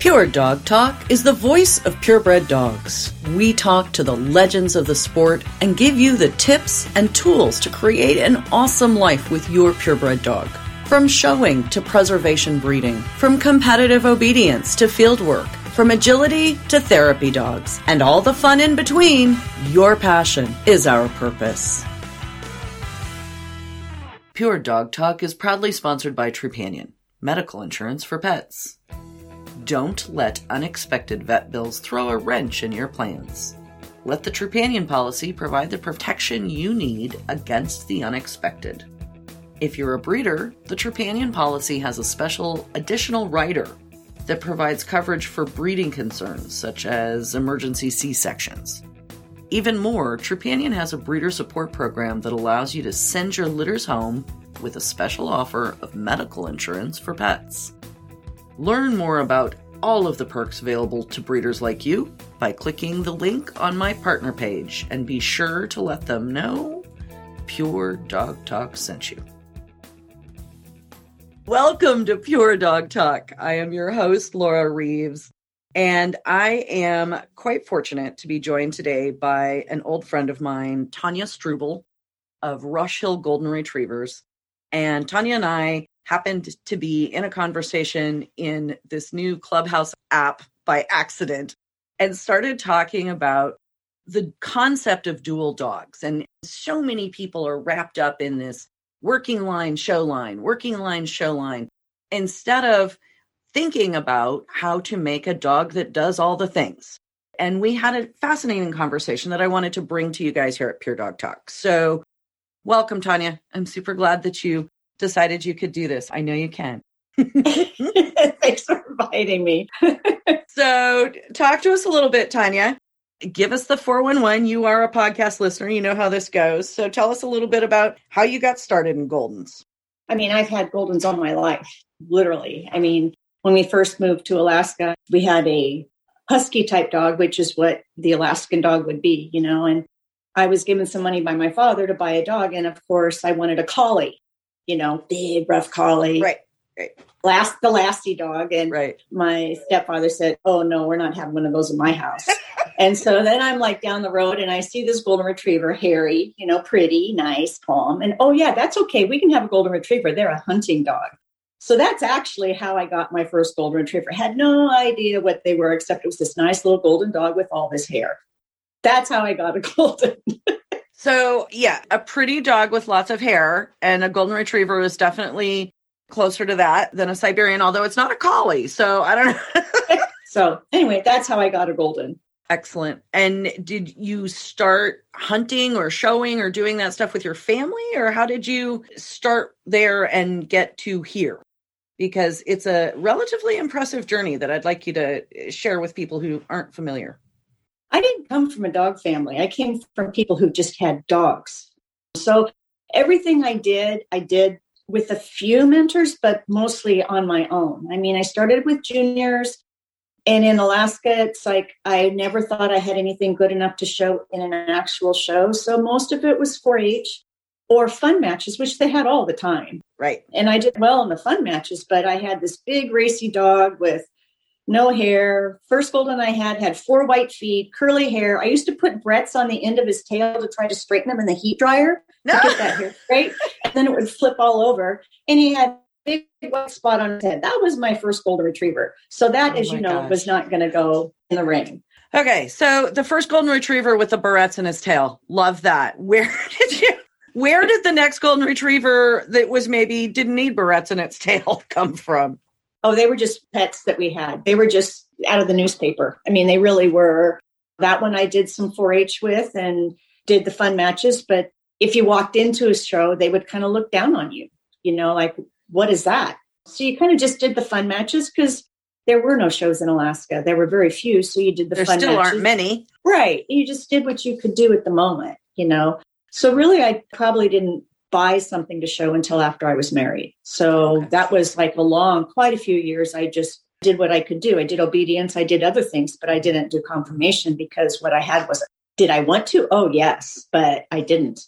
Pure Dog Talk is the voice of purebred dogs. We talk to the legends of the sport and give you the tips and tools to create an awesome life with your purebred dog. From showing to preservation breeding, from competitive obedience to field work, from agility to therapy dogs, and all the fun in between, your passion is our purpose. Pure Dog Talk is proudly sponsored by Trupanion, medical insurance for pets. Don't let unexpected vet bills throw a wrench in your plans. Let the Trupanion policy provide the protection you need against the unexpected. If you're a breeder, the Trupanion policy has a special additional rider that provides coverage for breeding concerns such as emergency C sections. Even more, Trupanion has a breeder support program that allows you to send your litters home with a special offer of medical insurance for pets. Learn more about all of the perks available to breeders like you by clicking the link on my partner page and be sure to let them know Pure Dog Talk sent you. Welcome to Pure Dog Talk. I am your host, Laura Reeves, and I am quite fortunate to be joined today by an old friend of mine, Tanya Struble of Rush Hill Golden Retrievers. And Tanya and I happened to be in a conversation in this new Clubhouse app by accident and started talking about the concept of dual dogs. And so many people are wrapped up in this working line, show line, working line, show line, instead of thinking about how to make a dog that does all the things. And we had a fascinating conversation that I wanted to bring to you guys here at Pure Dog Talk. So, welcome, Tanya. I'm super glad that you decided you could do this. I know you can. Thanks for inviting me. so, talk to us a little bit, Tanya. Give us the 411. You are a podcast listener. You know how this goes. So, tell us a little bit about how you got started in Goldens. I mean, I've had Goldens all my life, literally. I mean, when we first moved to Alaska, we had a husky type dog, which is what the Alaskan dog would be, you know, and I was given some money by my father to buy a dog. And of course, I wanted a collie you know, big rough collie. Right. Right. Last the Lassie dog. And right. my stepfather said, Oh no, we're not having one of those in my house. and so then I'm like down the road and I see this golden retriever, Harry, you know, pretty, nice, calm. And oh yeah, that's okay. We can have a golden retriever. They're a hunting dog. So that's actually how I got my first golden retriever. Had no idea what they were, except it was this nice little golden dog with all this hair. That's how I got a golden. So, yeah, a pretty dog with lots of hair and a golden retriever is definitely closer to that than a Siberian, although it's not a collie. So, I don't know. so, anyway, that's how I got a golden. Excellent. And did you start hunting or showing or doing that stuff with your family? Or how did you start there and get to here? Because it's a relatively impressive journey that I'd like you to uh, share with people who aren't familiar. I didn't come from a dog family. I came from people who just had dogs. So everything I did, I did with a few mentors, but mostly on my own. I mean, I started with juniors. And in Alaska, it's like I never thought I had anything good enough to show in an actual show. So most of it was 4 H or fun matches, which they had all the time. Right. And I did well in the fun matches, but I had this big racy dog with no hair. First golden I had had four white feet, curly hair. I used to put barrettes on the end of his tail to try to straighten him in the heat dryer no. to get that hair straight, and then it would flip all over. And he had a big white spot on his head. That was my first golden retriever. So that, oh as you know, gosh. was not going to go in the ring. Okay, so the first golden retriever with the barrettes in his tail. Love that. Where did you? Where did the next golden retriever that was maybe didn't need barrettes in its tail come from? Oh, they were just pets that we had. They were just out of the newspaper. I mean, they really were. That one I did some 4 H with and did the fun matches. But if you walked into a show, they would kind of look down on you, you know, like, what is that? So you kind of just did the fun matches because there were no shows in Alaska. There were very few. So you did the there fun still matches. aren't many. Right. You just did what you could do at the moment, you know. So really, I probably didn't buy something to show until after I was married. So okay. that was like a long, quite a few years. I just did what I could do. I did obedience, I did other things, but I didn't do conformation because what I had was did I want to? Oh, yes, but I didn't.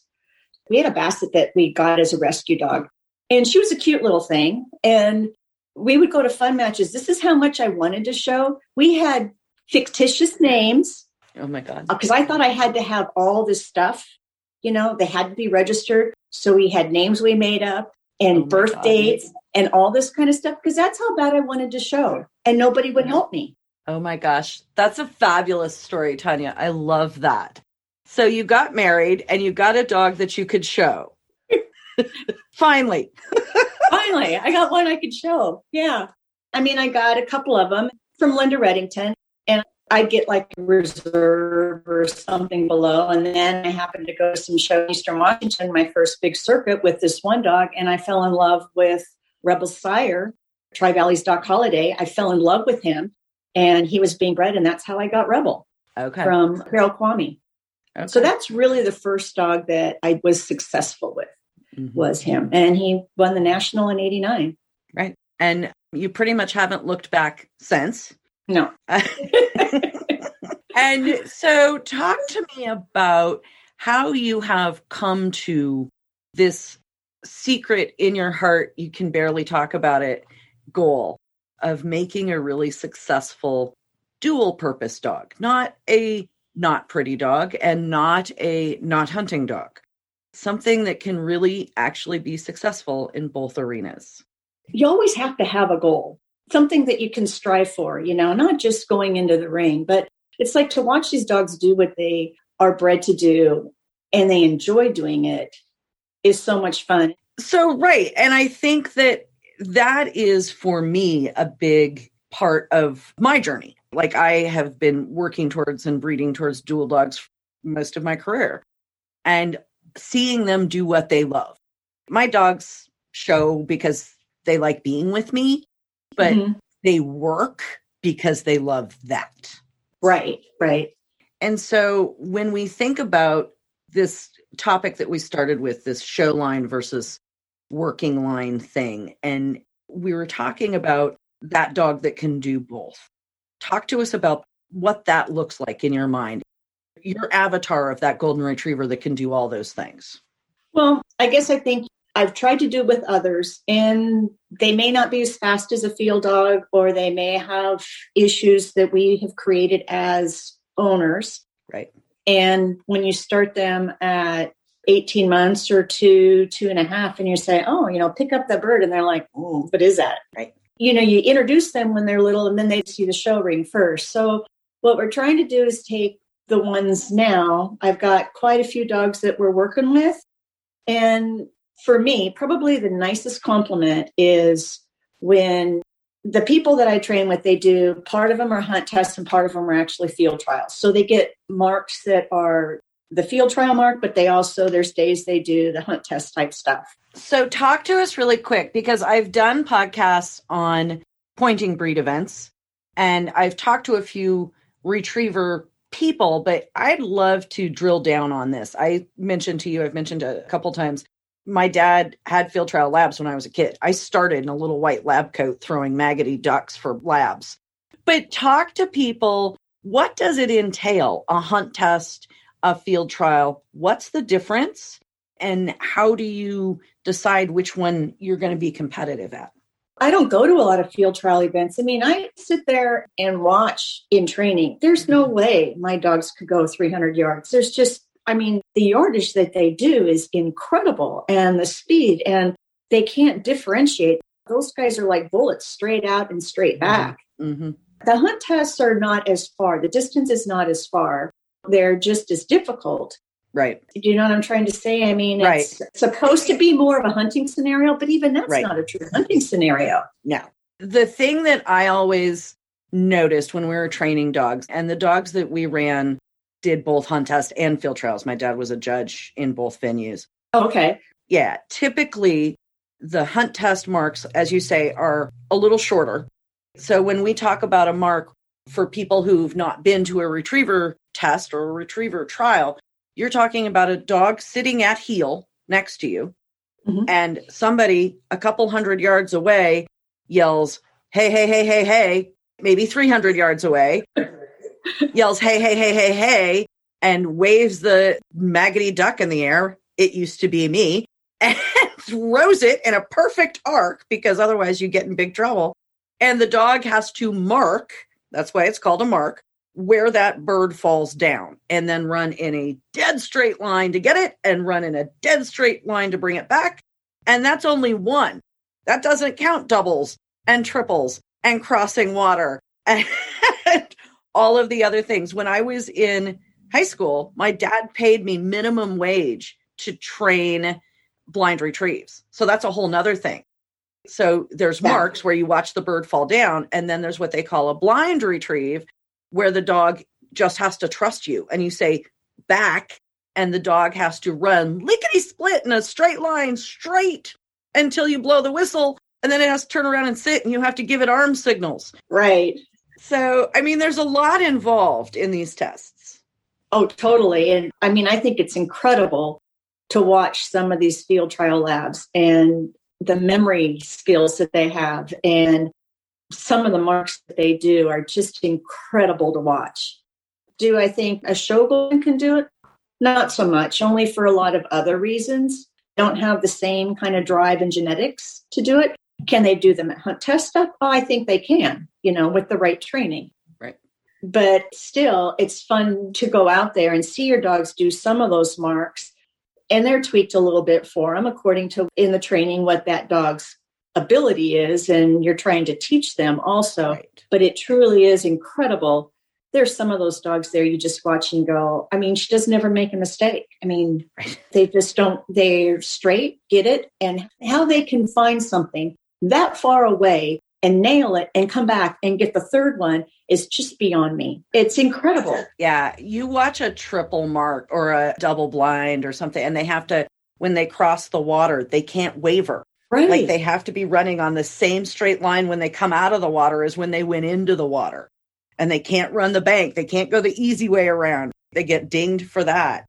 We had a basset that we got as a rescue dog, and she was a cute little thing. And we would go to fun matches. This is how much I wanted to show. We had fictitious names. Oh my God. Uh, because I thought I had to have all this stuff. You know, they had to be registered. So we had names we made up and oh birth God. dates and all this kind of stuff because that's how bad I wanted to show. And nobody would help me. Oh my gosh. That's a fabulous story, Tanya. I love that. So you got married and you got a dog that you could show. Finally. Finally, I got one I could show. Yeah. I mean, I got a couple of them from Linda Reddington, and I'd get like a reserve or something below. And then I happened to go to some show in Eastern Washington, my first big circuit with this one dog, and I fell in love with Rebel Sire, Tri Valley's Doc Holiday. I fell in love with him, and he was being bred, and that's how I got Rebel. Okay. From Carol Kwame. Okay. So that's really the first dog that I was successful with mm-hmm. was him. And he won the national in 89. Right. And you pretty much haven't looked back since. No. and so talk to me about how you have come to this secret in your heart, you can barely talk about it, goal of making a really successful dual purpose dog, not a not pretty dog and not a not hunting dog something that can really actually be successful in both arenas? You always have to have a goal, something that you can strive for, you know, not just going into the ring, but it's like to watch these dogs do what they are bred to do and they enjoy doing it is so much fun. So, right. And I think that that is for me a big part of my journey. Like I have been working towards and breeding towards dual dogs most of my career. And seeing them do what they love. My dogs show because they like being with me, but mm-hmm. they work because they love that. Right, right. And so when we think about this topic that we started with, this show line versus working line thing, and we were talking about that dog that can do both. Talk to us about what that looks like in your mind your avatar of that golden retriever that can do all those things? Well, I guess I think I've tried to do with others, and they may not be as fast as a field dog, or they may have issues that we have created as owners. Right. And when you start them at 18 months or two, two and a half, and you say, oh, you know, pick up the bird, and they're like, oh, what is that? Right. You know, you introduce them when they're little, and then they see the show ring first. So, what we're trying to do is take the ones now. I've got quite a few dogs that we're working with. And for me, probably the nicest compliment is when the people that I train with, they do part of them are hunt tests and part of them are actually field trials. So they get marks that are the field trial mark, but they also, there's days they do the hunt test type stuff. So talk to us really quick because I've done podcasts on pointing breed events and I've talked to a few retriever people, but I'd love to drill down on this. I mentioned to you, I've mentioned a couple times, my dad had field trial labs when I was a kid. I started in a little white lab coat throwing maggoty ducks for labs. But talk to people. What does it entail? A hunt test, a field trial? What's the difference? And how do you decide which one you're going to be competitive at? I don't go to a lot of field trial events. I mean, I sit there and watch in training. There's no mm-hmm. way my dogs could go 300 yards. There's just, I mean, the yardage that they do is incredible and the speed, and they can't differentiate. Those guys are like bullets straight out and straight mm-hmm. back. Mm-hmm. The hunt tests are not as far, the distance is not as far. They're just as difficult. Right. Do you know what I'm trying to say? I mean, right. it's supposed to be more of a hunting scenario, but even that's right. not a true hunting scenario. No. The thing that I always noticed when we were training dogs, and the dogs that we ran did both hunt test and field trials. My dad was a judge in both venues. Oh, okay. Yeah. Typically, the hunt test marks, as you say, are a little shorter. So when we talk about a mark for people who've not been to a retriever test or a retriever trial, you're talking about a dog sitting at heel next to you, mm-hmm. and somebody a couple hundred yards away yells, Hey, hey, hey, hey, hey, maybe 300 yards away, yells, Hey, hey, hey, hey, hey, and waves the maggoty duck in the air. It used to be me. and throws it in a perfect arc because otherwise you get in big trouble. And the dog has to mark, that's why it's called a mark, where that bird falls down and then run in a dead straight line to get it and run in a dead straight line to bring it back. And that's only one. That doesn't count doubles and triples and crossing water and all of the other things. When I was in high school, my dad paid me minimum wage to train blind retrieves. So that's a whole nother thing. So there's marks where you watch the bird fall down, and then there's what they call a blind retrieve, where the dog just has to trust you and you say back and the dog has to run lickety split in a straight line straight until you blow the whistle and then it has to turn around and sit and you have to give it arm signals right so i mean there's a lot involved in these tests oh totally and i mean i think it's incredible to watch some of these field trial labs and the memory skills that they have and some of the marks that they do are just incredible to watch. Do I think a show golden can do it? Not so much, only for a lot of other reasons. Don't have the same kind of drive and genetics to do it. Can they do them at hunt test stuff? Oh, I think they can, you know, with the right training. Right. But still, it's fun to go out there and see your dogs do some of those marks. And they're tweaked a little bit for them according to in the training what that dog's ability is and you're trying to teach them also right. but it truly is incredible there's some of those dogs there you just watch and go i mean she doesn't ever make a mistake i mean right. they just don't they're straight get it and how they can find something that far away and nail it and come back and get the third one is just beyond me. It's incredible. Yeah. You watch a triple mark or a double blind or something, and they have to, when they cross the water, they can't waver. Right. Like they have to be running on the same straight line when they come out of the water as when they went into the water. And they can't run the bank. They can't go the easy way around. They get dinged for that.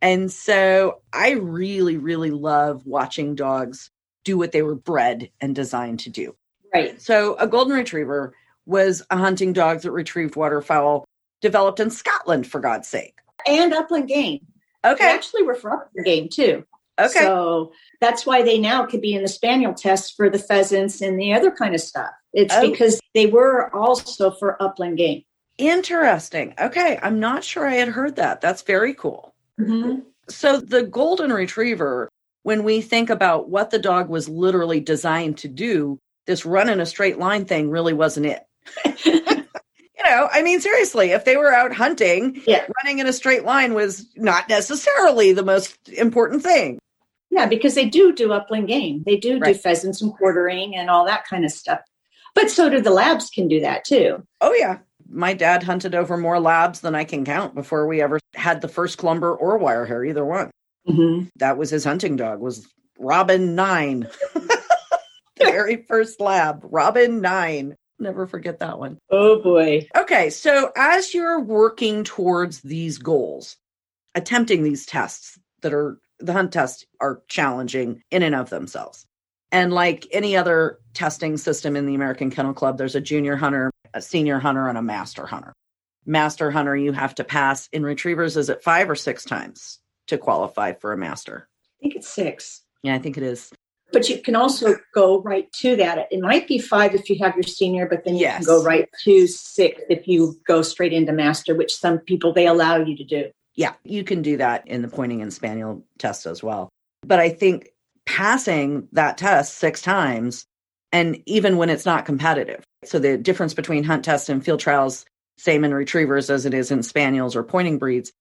And so I really, really love watching dogs do what they were bred and designed to do. Right. So a golden retriever was a hunting dog that retrieved waterfowl developed in Scotland, for God's sake. And upland game. Okay. They actually were for upland game too. Okay. So that's why they now could be in the spaniel test for the pheasants and the other kind of stuff. It's oh. because they were also for upland game. Interesting. Okay. I'm not sure I had heard that. That's very cool. Mm-hmm. So the golden retriever, when we think about what the dog was literally designed to do, this run in a straight line thing really wasn't it. you know, I mean, seriously, if they were out hunting, yeah. running in a straight line was not necessarily the most important thing. Yeah, because they do do upland game. They do right. do pheasants and quartering and all that kind of stuff. But so do the labs can do that too. Oh yeah. My dad hunted over more labs than I can count before we ever had the first clumber or wire hair, either one. Mm-hmm. That was his hunting dog, was Robin Nine. the very first lab, Robin Nine. Never forget that one. Oh boy. Okay, so as you're working towards these goals, attempting these tests that are the hunt tests are challenging in and of themselves. And like any other testing system in the American Kennel Club, there's a junior hunter, a senior hunter, and a master hunter. Master hunter, you have to pass in retrievers, is it five or six times to qualify for a master? I think it's six. Yeah, I think it is. But you can also go right to that. It might be five if you have your senior, but then you yes. can go right to six if you go straight into master, which some people they allow you to do. Yeah, you can do that in the pointing and spaniel test as well. But I think passing that test six times, and even when it's not competitive. So the difference between hunt tests and field trials, same in retrievers as it is in spaniels or pointing breeds,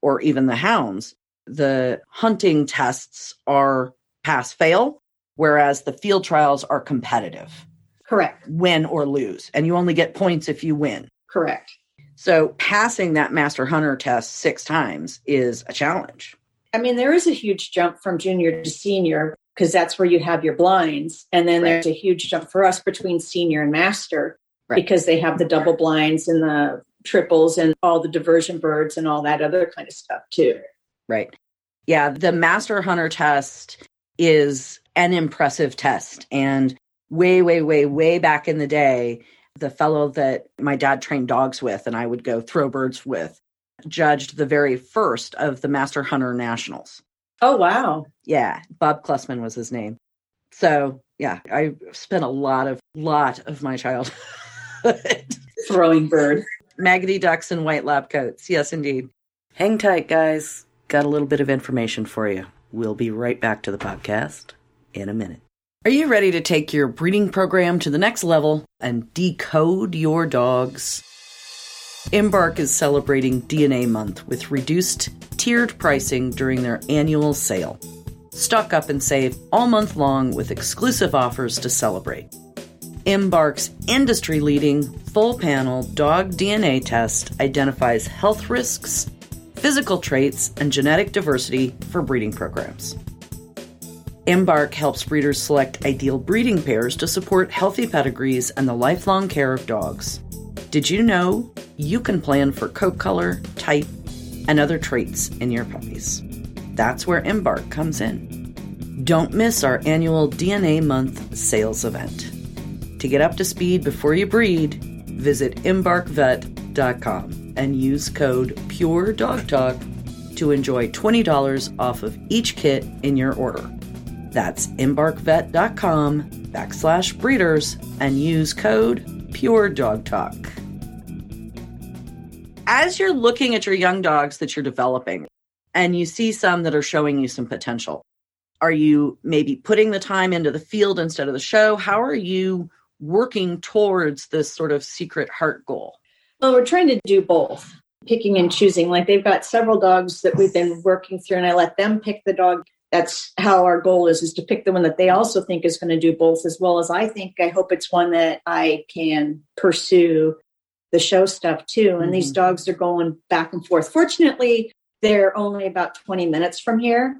or even the hounds. The hunting tests are pass fail, whereas the field trials are competitive. Correct. Win or lose. And you only get points if you win. Correct. So passing that master hunter test six times is a challenge. I mean, there is a huge jump from junior to senior because that's where you have your blinds. And then right. there's a huge jump for us between senior and master right. because they have the double blinds and the triples and all the diversion birds and all that other kind of stuff too. Right. Yeah. The master hunter test is an impressive test. And way, way, way, way back in the day, the fellow that my dad trained dogs with and I would go throw birds with judged the very first of the Master Hunter Nationals. Oh, wow. Yeah, Bob Klussman was his name. So, yeah, I spent a lot of lot of my childhood throwing bird. Maggoty ducks and white lab coats. Yes, indeed. Hang tight, guys. Got a little bit of information for you. We'll be right back to the podcast in a minute. Are you ready to take your breeding program to the next level and decode your dogs? Embark is celebrating DNA Month with reduced tiered pricing during their annual sale. Stock up and save all month long with exclusive offers to celebrate. Embark's industry leading full panel dog DNA test identifies health risks, physical traits, and genetic diversity for breeding programs. Embark helps breeders select ideal breeding pairs to support healthy pedigrees and the lifelong care of dogs. Did you know you can plan for coat color, type, and other traits in your puppies? That's where Embark comes in. Don't miss our annual DNA Month sales event. To get up to speed before you breed, visit embarkvet.com and use code PUREDOGTALK to enjoy $20 off of each kit in your order. That's embarkvet.com backslash breeders and use code PUREDOGTALK. As you're looking at your young dogs that you're developing and you see some that are showing you some potential, are you maybe putting the time into the field instead of the show? How are you working towards this sort of secret heart goal? Well, we're trying to do both, picking and choosing. Like they've got several dogs that we've been working through, and I let them pick the dog that's how our goal is is to pick the one that they also think is going to do both as well as i think i hope it's one that i can pursue the show stuff too and mm-hmm. these dogs are going back and forth fortunately they're only about 20 minutes from here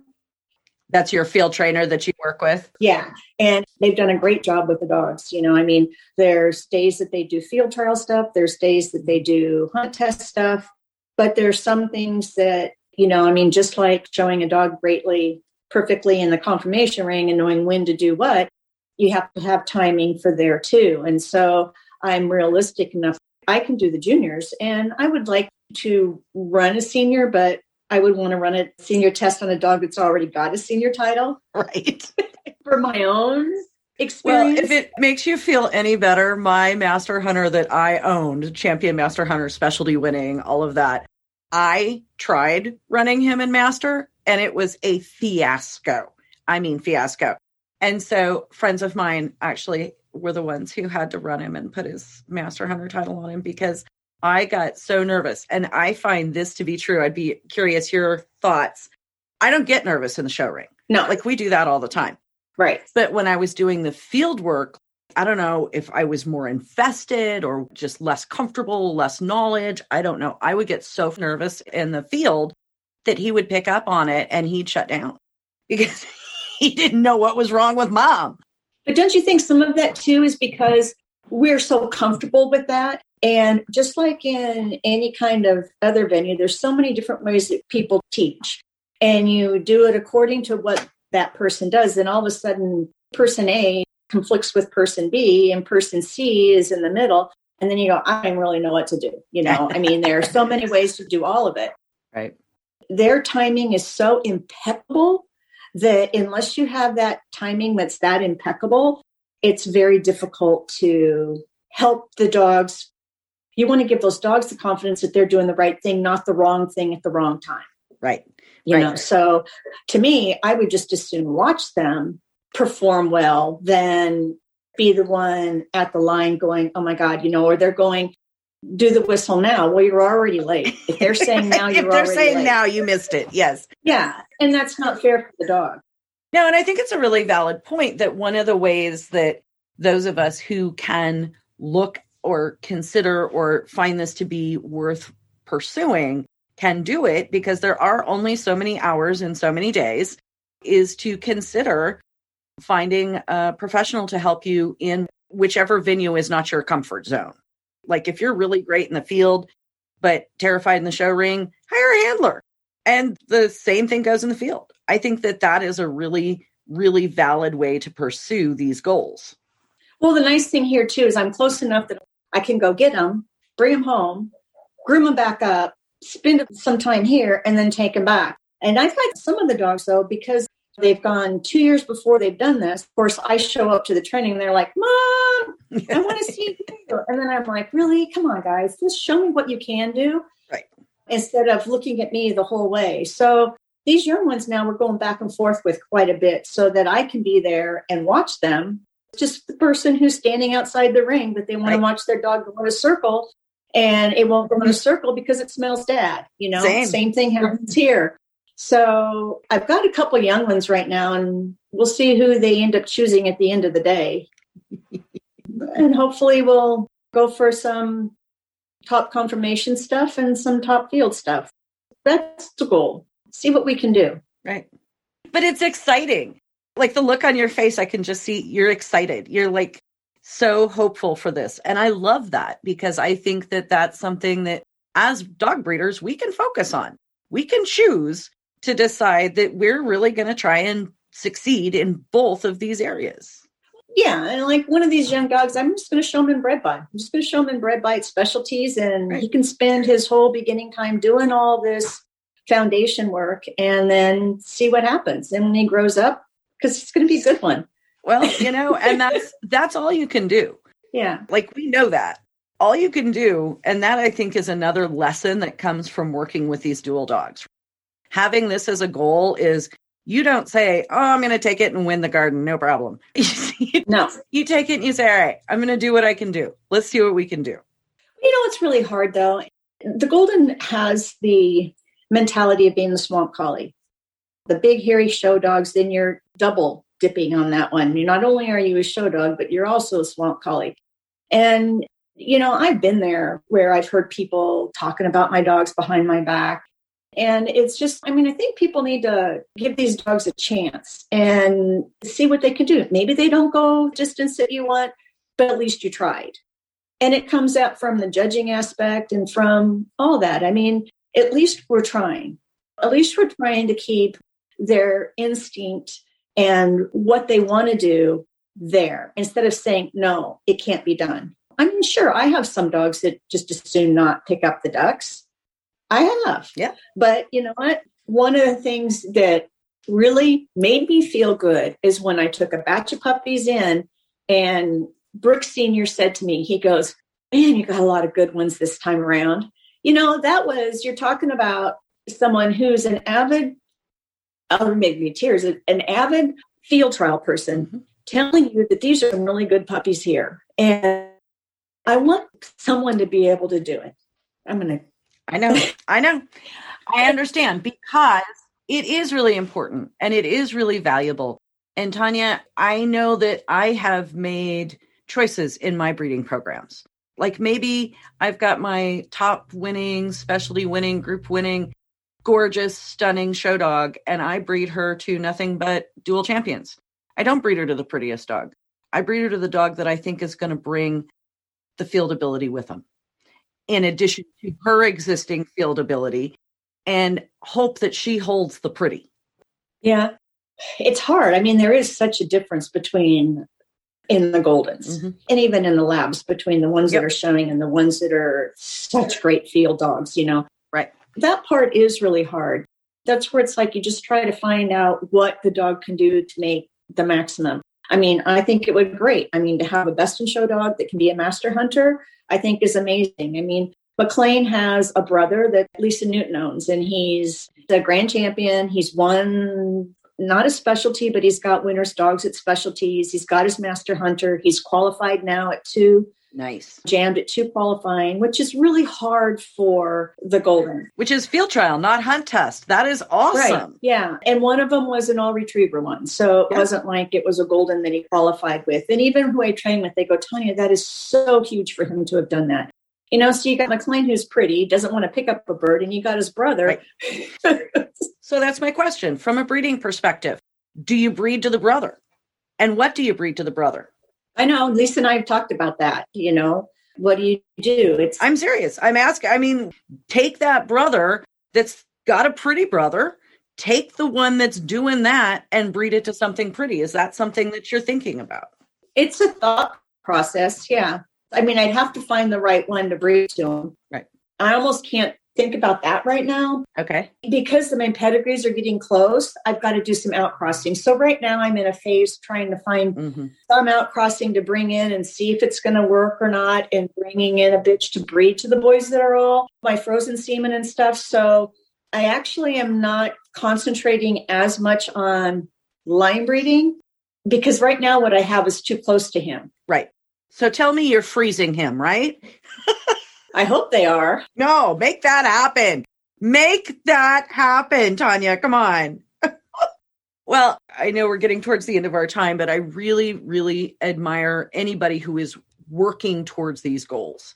that's your field trainer that you work with yeah and they've done a great job with the dogs you know i mean there's days that they do field trial stuff there's days that they do hunt test stuff but there's some things that you know i mean just like showing a dog greatly perfectly in the conformation ring and knowing when to do what, you have to have timing for there too. And so I'm realistic enough. I can do the juniors and I would like to run a senior, but I would want to run a senior test on a dog that's already got a senior title. Right. for my own experience. Well, if it makes you feel any better, my master hunter that I owned, champion master hunter, specialty winning, all of that, I tried running him in master and it was a fiasco. I mean, fiasco. And so friends of mine actually were the ones who had to run him and put his master hunter title on him because I got so nervous. And I find this to be true. I'd be curious your thoughts. I don't get nervous in the show ring. No, like we do that all the time. Right. But when I was doing the field work, I don't know if I was more invested or just less comfortable, less knowledge. I don't know. I would get so nervous in the field that he would pick up on it and he'd shut down because he didn't know what was wrong with mom. But don't you think some of that too is because we're so comfortable with that? And just like in any kind of other venue, there's so many different ways that people teach, and you do it according to what that person does. And all of a sudden, person A conflicts with person B, and person C is in the middle. And then you go, I don't really know what to do. You know, I mean, there are so many ways to do all of it. Right their timing is so impeccable that unless you have that timing that's that impeccable, it's very difficult to help the dogs. You want to give those dogs the confidence that they're doing the right thing, not the wrong thing at the wrong time. Right. You right. know, so to me, I would just as soon watch them perform well than be the one at the line going, oh my God, you know, or they're going, do the whistle now. Well, you're already late. If they're saying now, you're if they're saying late. now, you missed it. Yes. Yeah, and that's not fair for the dog. No, and I think it's a really valid point that one of the ways that those of us who can look or consider or find this to be worth pursuing can do it because there are only so many hours in so many days is to consider finding a professional to help you in whichever venue is not your comfort zone. Like if you're really great in the field, but terrified in the show ring, hire a handler. And the same thing goes in the field. I think that that is a really, really valid way to pursue these goals. Well, the nice thing here too is I'm close enough that I can go get them, bring them home, groom them back up, spend some time here, and then take them back. And I've had some of the dogs though, because they've gone two years before they've done this. Of course, I show up to the training and they're like, Mom, I want to see you. And then I'm like, Really? Come on, guys, just show me what you can do. Right. Instead of looking at me the whole way. So these young ones now we're going back and forth with quite a bit so that I can be there and watch them. Just the person who's standing outside the ring, but they want Right. to watch their dog go in a circle and it won't go in a mm-hmm. circle because it smells dad. You know, Same. thing happens here. So I've got a couple young ones right now, and we'll see who they end up choosing at the end of the day. and hopefully, we'll go for some top conformation stuff and some top field stuff. That's the goal. See what we can do. Right. But it's exciting. Like the look on your face, I can just see you're excited. You're like so hopeful for this. And I love that because I think that that's something that as dog breeders, we can focus on. We can choose to decide that we're really going to try and succeed in both of these areas. Yeah, and like one of these young dogs, I'm just going to show him in bred-by. I'm just going to show him in bred-by specialties, and Right. he can spend his whole beginning time doing all this foundation work, and then see what happens. And when he grows up, because it's going to be a good one. Well, you know, and that's that's all you can do. Yeah, Like we know that. All you can do, and that I think is another lesson that comes from working with these dual dogs. Having this as a goal is you don't say, Oh, I'm going to take it and win the garden, no problem. No. You take it and you say, All right, I'm going to do what I can do. Let's see what we can do. you know it's really hard though. The golden has the mentality of being the swamp collie. The big hairy show dogs, then you're double dipping on that one. You not only are you a show dog, but you're also a swamp collie. And you know, I've been there where I've heard people talking about my dogs behind my back. And it's just, I mean, I think people need to give these dogs a chance and see what they can do. Maybe they don't go distance that you want, but at least you tried. And it comes out from the judging aspect and from all that. I mean, at least we're trying. At least we're trying to keep their instinct and what they want to do there instead of saying, no, it can't be done. I mean, sure, I have some dogs that just as soon not pick up the ducks. I have. Yeah. But you know what? One of the things that really made me feel good is when I took a batch of puppies in and Brooks Sr. said to me, he goes, Man, you got a lot of good ones this time around. You know, that was, you're talking about someone who's an avid, me tears, an avid field trial person Mhm. telling you that these are some really good puppies here. And I want someone to be able to do it. I'm going to, I know. I know. I understand because it is really important and it is really valuable. And Tanya, I know that I have made choices in my breeding programs. Like maybe I've got my top winning, specialty winning, group winning, gorgeous, stunning show dog, and I breed her to nothing but dual champions. I don't breed her to the prettiest dog. I breed her to the dog that I think is going to bring the field ability with them in addition to her existing field ability and hope that she holds the pretty. yeah, it's hard. I mean, there is such a difference between in the Goldens Mhm. and even in the labs between the ones Yep. that are showing and the ones that are such great field dogs, you know. Right. That part is really hard. That's where it's like you just try to find out what the dog can do to make the maximum. I mean, I think it would be great. I mean, to have a best in show dog that can be a master hunter, I think is amazing. I mean, McLean has a brother that Lisa Newton owns, and he's the grand champion. He's won not a specialty, but he's got winners dogs at specialties. He's got his master hunter. He's qualified now at two, Nice. jammed at two qualifying, which is really hard for the golden. Which is field trial, not hunt test. That is awesome. Yeah. And one of them was an all retriever one. So it Yeah. wasn't like it was a golden that he qualified with. And even who I train with, they go, Tanya, that is so huge for him to have done that. You know, so you got McLean who's pretty, doesn't want to pick up a bird, and you got his brother. So that's my question. From a breeding perspective, do you breed to the brother? And what do you breed to the brother? I know Lisa and I have talked about that. You know, what do you do? It's I'm serious. I'm asking. I mean, take that brother that's got a pretty brother, take the one that's doing that and breed it to something pretty. Is that something that you're thinking about? it's a thought process. Yeah. I mean, I'd have to find the right one to breed to him. Right. I almost can't think about that right now. Okay. Because the main pedigrees are getting close, I've got to do some outcrossing. So right now I'm in a phase trying to find Mm-hmm. some outcrossing to bring in and see if it's going to work or not, and bringing in a bitch to breed to the boys that are all my frozen semen and stuff. So I actually am not concentrating as much on line breeding because right now what I have is too close to him. Right. So tell me you're freezing him, right? I hope they are. No, make that happen. Make that happen, Tanya. Come on. well, I know we're getting towards the end of our time, but I really, really admire anybody who is working towards these goals.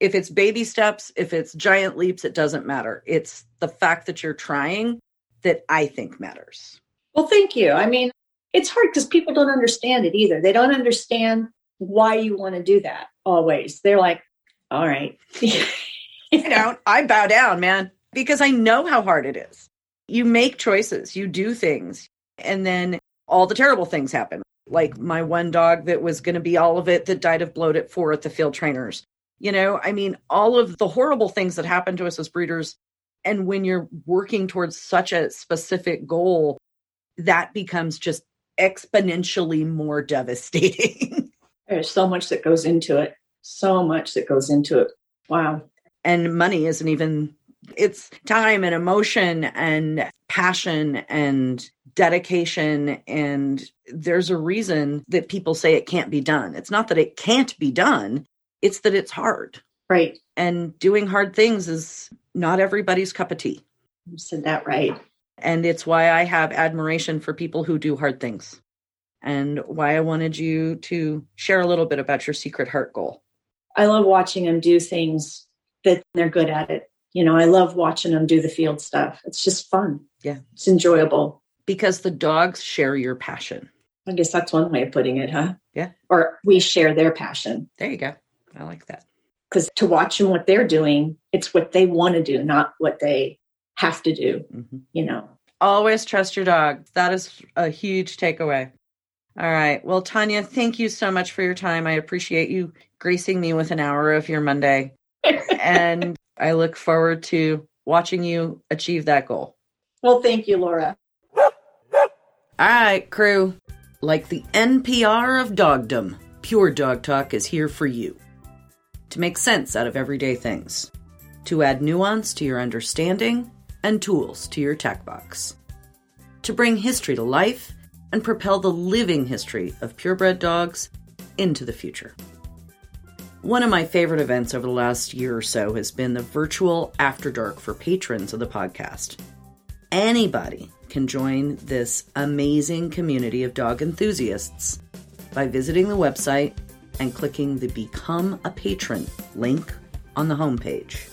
If it's baby steps, if it's giant leaps, it doesn't matter. It's the fact that you're trying that I think matters. Well, thank you. I mean, it's hard because people don't understand it either. They don't understand why you want to do that always. They're like, all right. you know, I bow down, man, because I know how hard it is. You make choices, you do things, and then all the terrible things happen. Like my one dog that was going to be all of it that died of bloat at four at the field trainers. You know, I mean, all of the horrible things that happen to us as breeders. And when you're working towards such a specific goal, that becomes just exponentially more devastating. There's so much that goes into it. So much that goes into it. Wow. and money isn't even it's time and emotion and passion and dedication and there's a reason that people say it can't be done it's not that it can't be done it's that it's hard Right. and doing hard things is not everybody's cup of tea You said that right. and it's why i have admiration for people who do hard things and why i wanted you to share a little bit about your secret heart goal I love watching them do things that they're good at it. You know, I love watching them do the field stuff. It's just fun. Yeah. It's enjoyable. because the dogs share your passion I guess that's one way of putting it, huh? Yeah. Or we share their passion there you go i like that because to watch them what they're doing, it's what they want to do, not what they have to do, Mhm. you know. Always trust your dog. That is a huge takeaway. All right. Well, Tanya, thank you so much for your time. I appreciate you gracing me with an hour of your Monday. and I look forward to watching you achieve that goal. Well, thank you, Laura. All right, crew. Like the NPR of dogdom, Pure Dog Talk is here for you. To make sense out of everyday things, to add nuance to your understanding and tools to your tech box, to bring history to life and propel the living history of purebred dogs into the future. One of my favorite events over the last year or so has been the virtual After Dark for patrons of the podcast anybody can join this amazing community of dog enthusiasts by visiting the website and clicking the Become a Patron link on the homepage.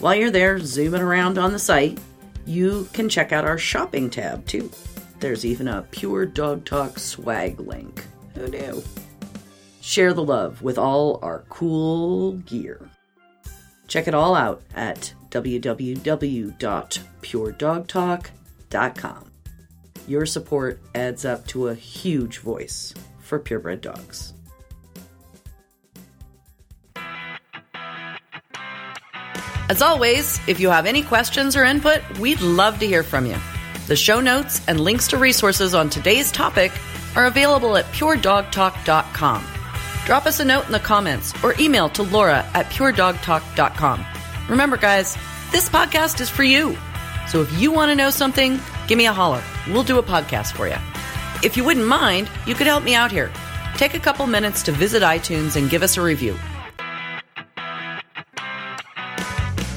While you're there zooming around on the site, you can check out our shopping tab too. There's even a Pure Dog Talk swag link. Who knew? Share the love with all our cool gear. Check it all out at www.puredogtalk.com. Your support adds up to a huge voice for purebred dogs. As always, if you have any questions or input, we'd love to hear from you. The show notes and links to resources on today's topic are available at puredogtalk.com. Drop us a note in the comments or email to Laura at puredogtalk.com. Remember, guys, this podcast is for you. So if you want to know something, give me a holler. We'll do a podcast for you. If you wouldn't mind, you could help me out here. Take a couple minutes to visit iTunes and give us a review.